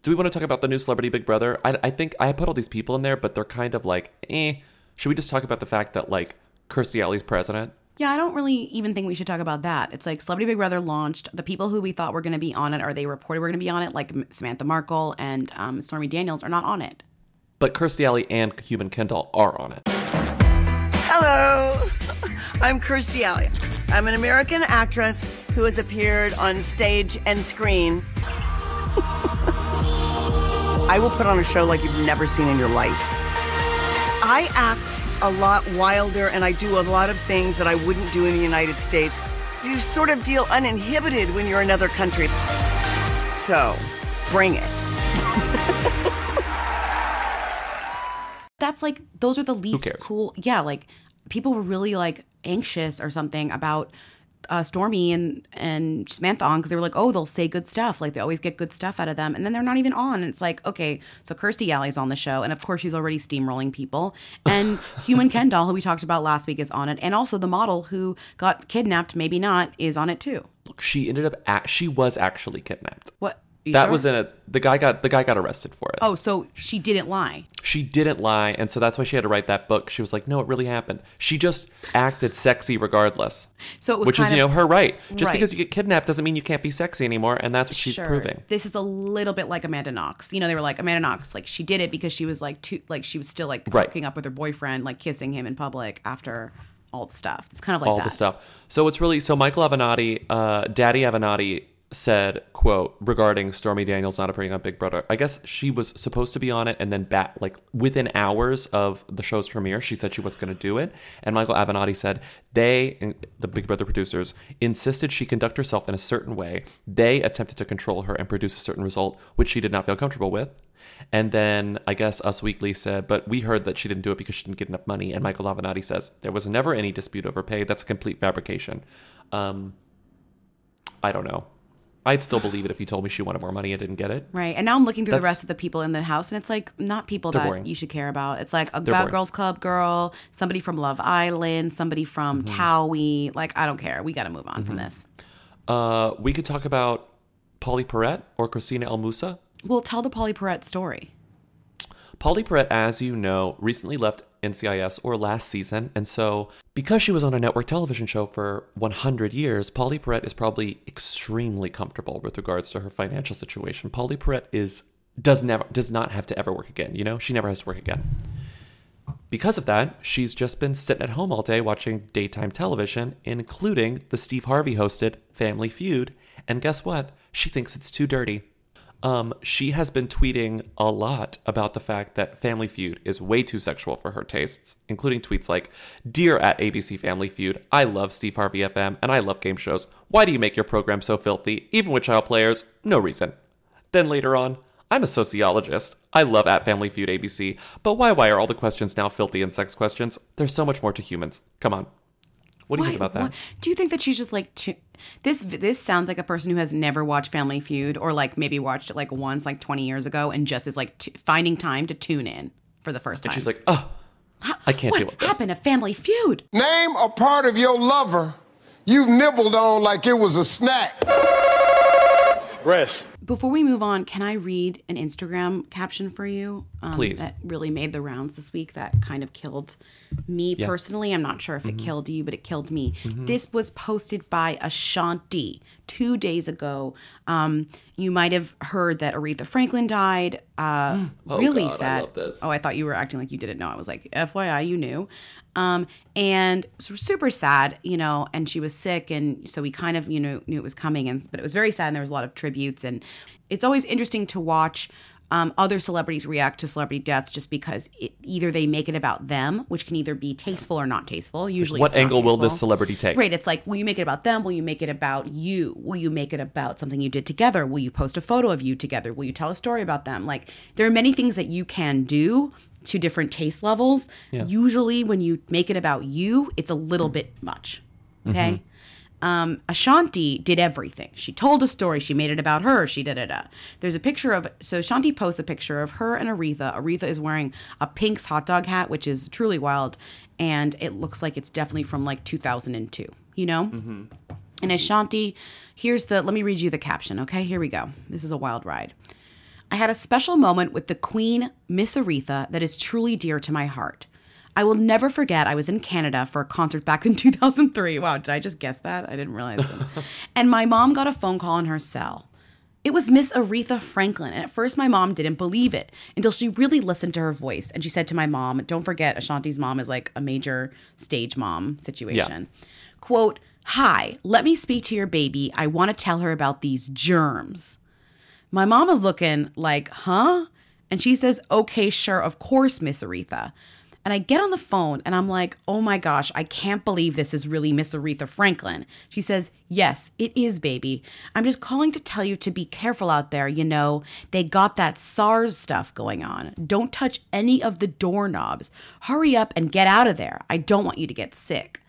Do we want to talk about the new Celebrity Big Brother? I, I think I put all these people in there, but they're kind of like, eh. Should we just talk about the fact that, like, Kirstie Alley's president? Yeah, I don't really even think we should talk about that. It's like Celebrity Big Brother launched. The people who we thought were going to be on it, or they reported were going to be on it, like Samantha Markle and um, Stormy Daniels, are not on it. But Kirstie Alley and Human Kendall are on it. Hello, I'm Kirstie Alley. I'm an American actress who has appeared on stage and screen. I will put on a show like you've never seen in your life. I act a lot wilder and I do a lot of things that I wouldn't do in the United States. You sort of feel uninhibited when you're in another country. So, bring it. That's like those are the least cool. Yeah, like people were really like anxious or something about uh, Stormy and and Samantha on because they were like, oh, they'll say good stuff. Like they always get good stuff out of them, and then they're not even on. And it's like, okay, so Kirstie Alley's on the show, and of course she's already steamrolling people. And Human Kendall, who we talked about last week, is on it, and also the model who got kidnapped, maybe not, is on it too. Look, she ended up, at, she was actually kidnapped. What? You that sure? was in a, the guy got, the guy got arrested for it. Oh, so she didn't lie. She didn't lie, and so that's why she had to write that book. She was like, "No, it really happened." She just acted sexy regardless. So it was which is you know her right. Just Right. because you get kidnapped doesn't mean you can't be sexy anymore, and that's what she's Sure. proving. This is a little bit like Amanda Knox. You know, they were like Amanda Knox, like she did it because she was like too, like she was still like Right. hooking up with her boyfriend, like kissing him in public after all the stuff. It's kind of like all that. the stuff. So it's really so Michael Avenatti, uh, Daddy Avenatti said, "quote regarding Stormy Daniels not appearing on Big Brother. I guess she was supposed to be on it, and then back like within hours of the show's premiere, she said she was going to do it. And Michael Avenatti said they, the Big Brother producers, insisted she conduct herself in a certain way. They attempted to control her and produce a certain result, which she did not feel comfortable with." And then I guess Us Weekly said, but we heard that she didn't do it because she didn't get enough money. And Michael Avenatti says there was never any dispute over pay. That's a complete fabrication. Um, I don't know. I'd still believe it if you told me she wanted more money and didn't get it. Right. And now I'm looking through the rest of the people in the house, and it's like not people that boring. you should care about. It's like a They're Bad boring. Girls Club girl, somebody from Love Island, somebody from Mm-hmm. Towie. Like, I don't care. We got to move on from this. Uh, we could talk about Pauley Perrette or Christina El Moussa. Well, tell the Pauley Perrette story. Pauley Perrette, as you know, recently left NCIS or last season, and so because she was on a network television show for 100 years, Pauley Perrette is probably extremely comfortable with regards to her financial situation. Pauley Perrette is does never does not have to ever work again. You know, she never has to work again. Because of that, she's just been sitting at home all day watching daytime television, including the Steve Harvey hosted Family Feud. And guess what? She thinks it's too dirty. Um, she has been tweeting a lot about the fact that Family Feud is way too sexual for her tastes, including tweets like, Dear at ABC Family Feud, I love Steve Harvey FM and I love game shows. Why do you make your program so filthy, even with child players? No reason. Then later on, I'm a sociologist. I love at Family Feud ABC, but why why are all the questions now filthy and sex questions? There's so much more to humans. Come on. What do you think about that? why- do you think that she's just like too, this? This sounds like a person who has never watched Family Feud, or like maybe watched it like once, like twenty years ago, and just is like t- finding time to tune in for the first time. And she's like, oh, I can't what deal with this. happened to Family Feud? Name a part of your lover you've nibbled on like it was a snack. Breast. Before we move on, can I read an Instagram caption for you? Um, Please. That really made the rounds this week. That kind of killed me Yeah. personally. I'm not sure if it Mhm. killed you, but it killed me. Mhm. This was posted by Ashanti two days ago. Um, you might have heard that Aretha Franklin died. Uh, Oh, really God, I sad. love this. Oh, I thought you were acting like you didn't know. I was like, FYI, you knew. Um, and so super sad, you know, and she was sick. And so we kind of, you know, knew it was coming. And, but it was very sad. And there was a lot of tributes. And it's always interesting to watch Um, other celebrities react to celebrity deaths just because it, either they make it about them, which can either be tasteful or not tasteful. Usually, what angle will this celebrity take? Right. It's like, will you make it about them? Will you make it about you? Will you make it about something you did together? Will you post a photo of you together? Will you tell a story about them? Like, there are many things that you can do to different taste levels. Yeah. Usually, when you make it about you, it's a little bit much. Okay. Mm-hmm. Um, Ashanti did everything. She told a story. She made it about her. She did it. There's a picture of so Ashanti posts a picture of her and Aretha. Aretha is wearing a Pink's hot dog hat, which is truly wild, and it looks like it's definitely from like 2002. You know. And Ashanti, here's the. Let me read you the caption. Okay, here we go. This is a wild ride. I had a special moment with the Queen, Miss Aretha, that is truly dear to my heart. I will never forget I was in Canada for a concert back in 2003. Wow, did I just guess that? I didn't realize that. and my mom got a phone call on her cell. It was Miss Aretha Franklin. And at first, my mom didn't believe it until she really listened to her voice. And she said to my mom, don't forget, Ashanti's mom is like a major stage mom situation. Quote, Hi, let me speak to your baby. I want to tell her about these germs. My mom is looking like, huh? And she says, okay, sure, of course, Miss Aretha. And I get on the phone and I'm like, oh my gosh, I can't believe this is really Miss Aretha Franklin. She says, yes, it is, baby. I'm just calling to tell you to be careful out there. You know, they got that SARS stuff going on. Don't touch any of the doorknobs. Hurry up and get out of there. I don't want you to get sick.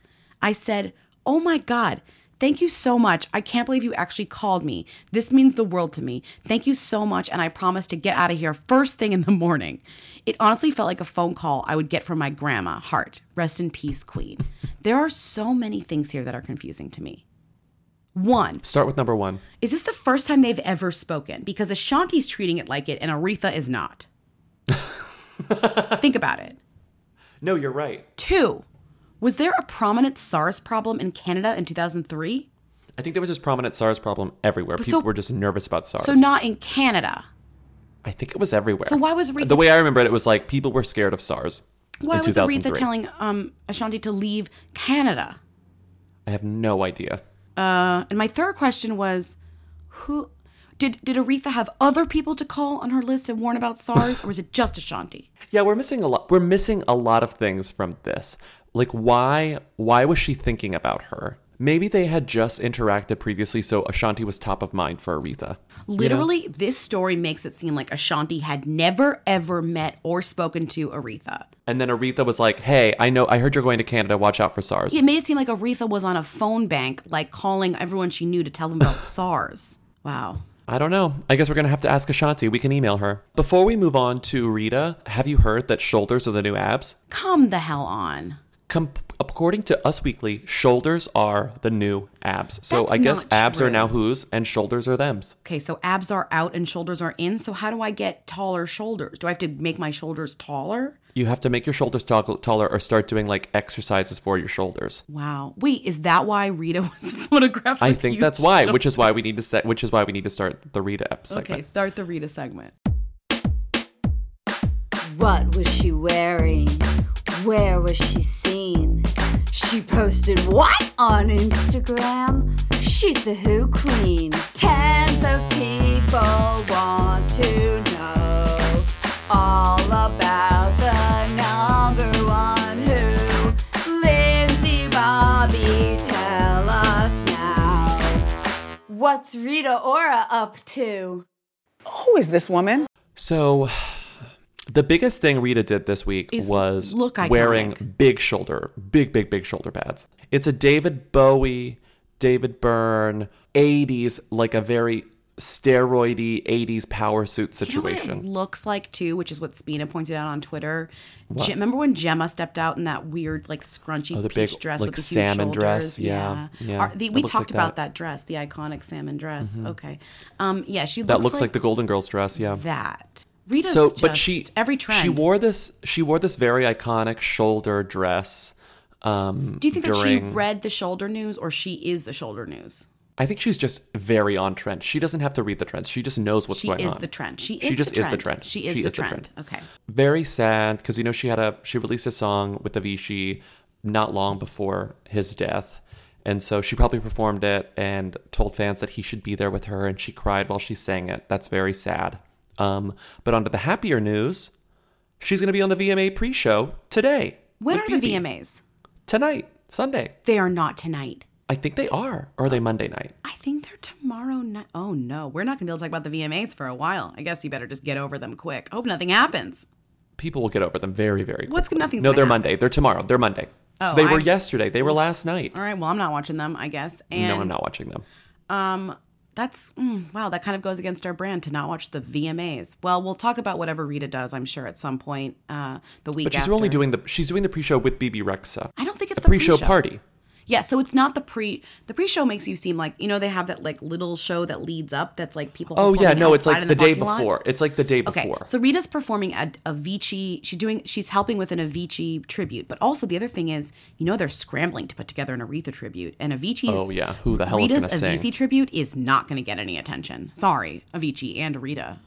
I said, oh my God. Thank you so much. I can't believe you actually called me. This means the world to me. Thank you so much, and I promise to get out of here first thing in the morning. It honestly felt like a phone call I would get from my grandma, Heart. Rest in peace, Queen. there are so many things here that are confusing to me. One, Start with number one. is this the first time they've ever spoken? Because Ashanti's treating it like it, and Aretha is not. Think about it. No, you're right. Two, was there a prominent SARS problem in Canada in 2003? I think there was this prominent SARS problem everywhere. But People so- were just nervous about SARS. So not in Canada. I think it was everywhere. So why was Aretha the way I remember it? It was like people were scared of SARS. Why was Aretha telling um, Ashanti to leave Canada? I have no idea. Uh, and my third question was, who did did Aretha have other people to call on her list and warn about SARS, or was it just Ashanti? Yeah, we're missing a lot. We're missing a lot of things from this. Like, why? Why was she thinking about her? Maybe they had just interacted previously, so Ashanti was top of mind for Aretha. You know? Literally, this story makes it seem like Ashanti had never ever met or spoken to Aretha. And then Aretha was like, "Hey, I know. I heard you're going to Canada. Watch out for SARS." It made it seem like Aretha was on a phone bank, like calling everyone she knew to tell them about SARS. Wow. I don't know. I guess we're gonna have to ask Ashanti. We can email her. Before we move on to Rita, have you heard that shoulders are the new abs? Come the hell on. Com- according to Us Weekly, shoulders are the new abs. So That's I guess not abs are now whose and shoulders are them's. Okay, so abs are out and shoulders are in. So how do I get taller shoulders? Do I have to make my shoulders taller? You have to make your shoulders tall- taller or start doing like exercises for your shoulders. Wow. Wait, is that why Rita was photographed? I think that's why, shoulders? which is why we need to set, which is why we need to start the Rita ep segment. Okay, start the Rita segment. What was she wearing? Where was she seen? She posted what on Instagram? She's the Who Queen. Tens of people want to know all about the number one Who. Lindsey Bobby, tell us now. What's Rita Ora up to? Who is this woman? So, the biggest thing Rita did this week Is was look iconic. wearing big shoulder, big, big, big shoulder pads. It's a David Bowie, David Byrne, 80s, like a very steroidy 80s power suit You know what situation. it looks like too, which is what Spina pointed out on Twitter. What? Je- remember when Gemma stepped out in that weird, like scrunchy Oh, the peach big, dress like, with the huge salmon shoulders? dress, yeah, yeah. Are- the- we talked like about that. that. dress, the iconic salmon dress. Mhm. Okay, um, yeah, she looks that looks like, like, the Golden Girls dress, yeah. that. Rita's so, just but she every trend. She wore this. She wore this very iconic shoulder dress. Um, Do you think that she read the shoulder news or she is the shoulder news? I think she's just very on trend. She doesn't have to read the trends. She just knows what's she going on. She is the trend. She She is just the is the trend. trend. She is, the, trend. Okay. Very sad because you know she had a she released a song with Avicii not long before his death, and so she probably performed it and told fans that he should be there with her, and she cried while she sang it. That's very sad. Um, but onto the happier news, she's going to be on the VMA pre-show today. When are the BB. VMAs? Tonight, Sunday. They are not tonight. I think they are. Or are they Monday night? I think they're tomorrow night. Oh no, we're not gonna be able to talk about the VMAs for a while. I guess you better just get over them quick. Hope nothing happens. People will get over them very, very quickly. What's nothing's No, gonna they're happen. Monday. They're tomorrow. They're Monday. Oh, so they were yesterday. They were last night. All right, well I'm not watching them. I guess. And, no, I'm not watching them. Um, that's mm, wow. That kind of goes against our brand to not watch the VMAs. Well, we'll talk about whatever Rita does. I'm sure at some point uh, the week. But she's after. only doing the she's doing the pre-show with Bebe Rexha. I don't think it's a the pre-show, pre-show. party. Yeah, so it's not the pre. The pre-show makes you seem like you know they have that like little show that leads up. That's like people. Oh yeah, no, it's like in the, day parking lot. before. It's like the day before. Okay, before. so Rita's performing at Avicii. She's doing. She's helping with an Avicii tribute. But also the other thing is, you know, they're scrambling to put together an Aretha tribute, and Avicii's. Oh, yeah. Who the hell is Rita's gonna sing? Avicii tribute is not going to get any attention. Sorry, Avicii and Rita.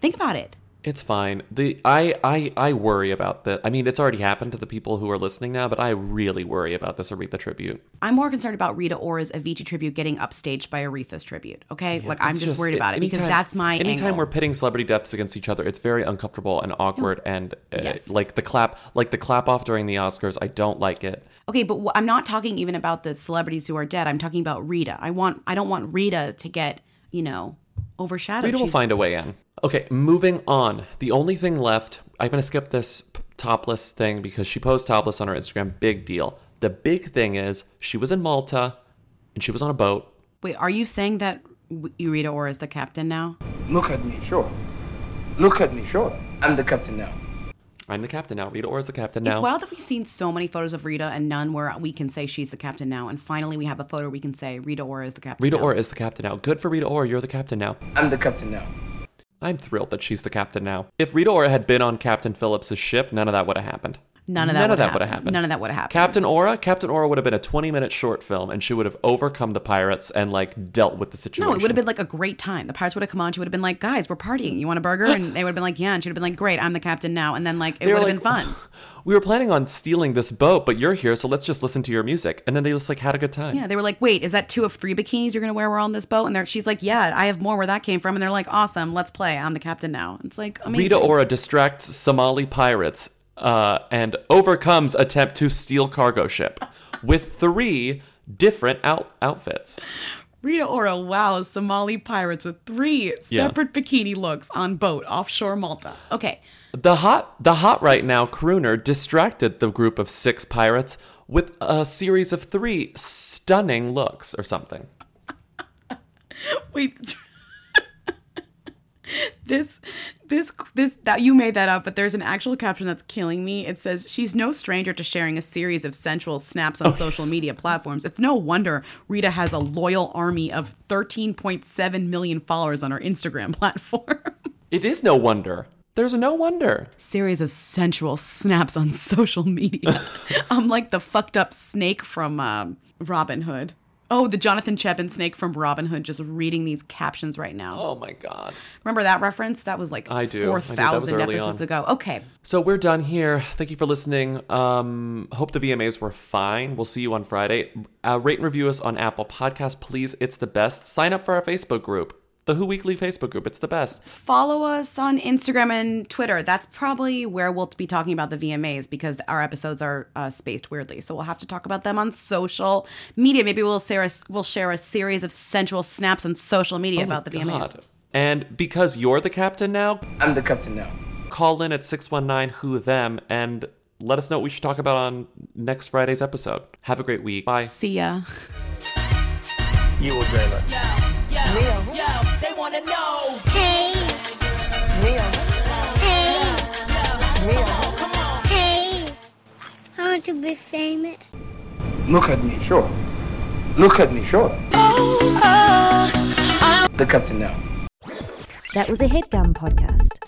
Think about it. It's fine. The I I I worry about the. I mean, it's already happened to the people who are listening now, but I really worry about this Aretha tribute. I'm more concerned about Rita Ora's Avicii tribute getting upstaged by Aretha's tribute. Okay, like I'm It's just, worried about it because anytime- that's my Anytime angle. we're pitting celebrity deaths against each other, it's very uncomfortable and awkward. And uh, Yes. like the clap, like the clap off during the Oscars, I don't like it. Okay, but I'm not talking even about the celebrities who are dead. I'm talking about Rita. I want I don't want Rita to get, you know, overshadowed. Rita will She's- find a way in. Okay, moving on. The only thing left, I'm going to skip this p- topless thing because she posed topless on her Instagram. Big deal. The big thing is she was in Malta and she was on a boat. Wait, are you saying that w- Rita Ora is the captain now? Look at me, sure. Look at me, sure. I'm the captain now. I'm the captain now. Rita Ora is the captain now. It's wild that we've seen so many photos of Rita and none where we can say she's the captain now. And finally, we have a photo we can say Rita Ora is the captain. Rita now. Ora is the captain now. Good for Rita Ora. You're the captain now. I'm the captain now. I'm thrilled that she's the captain now. If Rita Ora had been on Captain Phillips' ship, none of that would have happened. None of that None of would that have would have happened. None of that would have happened. Captain Ora, Captain Ora would have been a 20 minute short film and she would have overcome the pirates and like dealt with the situation. No, it would have been like a great time. The pirates would have come on. She would have been like, "Guys, we're partying. You want a burger?" And they would have been like, "Yeah." And she would have been like, "Great, I'm the captain now." And then like it would have been fun. We were planning on stealing this boat, but you're here, so let's just listen to your music. And then they just like had a good time. Yeah, they were like, "Wait, is that two of three bikinis you're gonna wear? We're on this boat." And they're, she's like, "Yeah, I have more where that came from." And they're like, "Awesome, let's play. I'm the captain now." It's like amazing. Rita Ora distracts Somali pirates uh, and overcomes attempt to steal cargo ship with three different out- outfits. Rita Ora wows Somali pirates with three Yeah. separate bikini looks on boat offshore Malta. Okay, The hot, the hot right now crooner distracted the group of six pirates with a series of three stunning looks or something. wait. this, this, this, that you made that up, but there's an actual caption that's killing me. It says, She's no stranger to sharing a series of sensual snaps Oh. on social media platforms. It's no wonder Rita has a loyal army of 13.7 million followers on her Instagram platform. It is no wonder. There's no wonder. series of sensual snaps on social media. I'm like the fucked up snake from um, Robin Hood. Oh, the Jonathan Chepin snake from Robin Hood, just reading these captions right now. Oh my god. Remember that reference? That was like I do. Four thousand episodes on. ago. Okay. So we're done here. Thank you for listening. Um, hope the VMAs were fine. We'll see you on Friday. Uh, rate and review us on Apple Podcasts, please. It's the best. Sign up for our Facebook group, the Who Weekly Facebook group. It's the best. Follow us on Instagram and Twitter. That's probably where we'll be talking about the VMAs because our episodes are uh, spaced weirdly. So we'll have to talk about them on social media. Maybe we'll share a, we'll share a series of sensual snaps on social media about the VMAs. Oh God. And because you're the captain now, I'm the captain now. call in at 619 Who Them and let us know what we should talk about on next Friday's episode. Have a great week. Bye. See ya. You will dreamer. Yo, yo, they wanna know. Hey, Hey, hey, I want to be famous. Look at me, sure. Look at me, sure. Oh, uh, the captain now. That was a headgum podcast.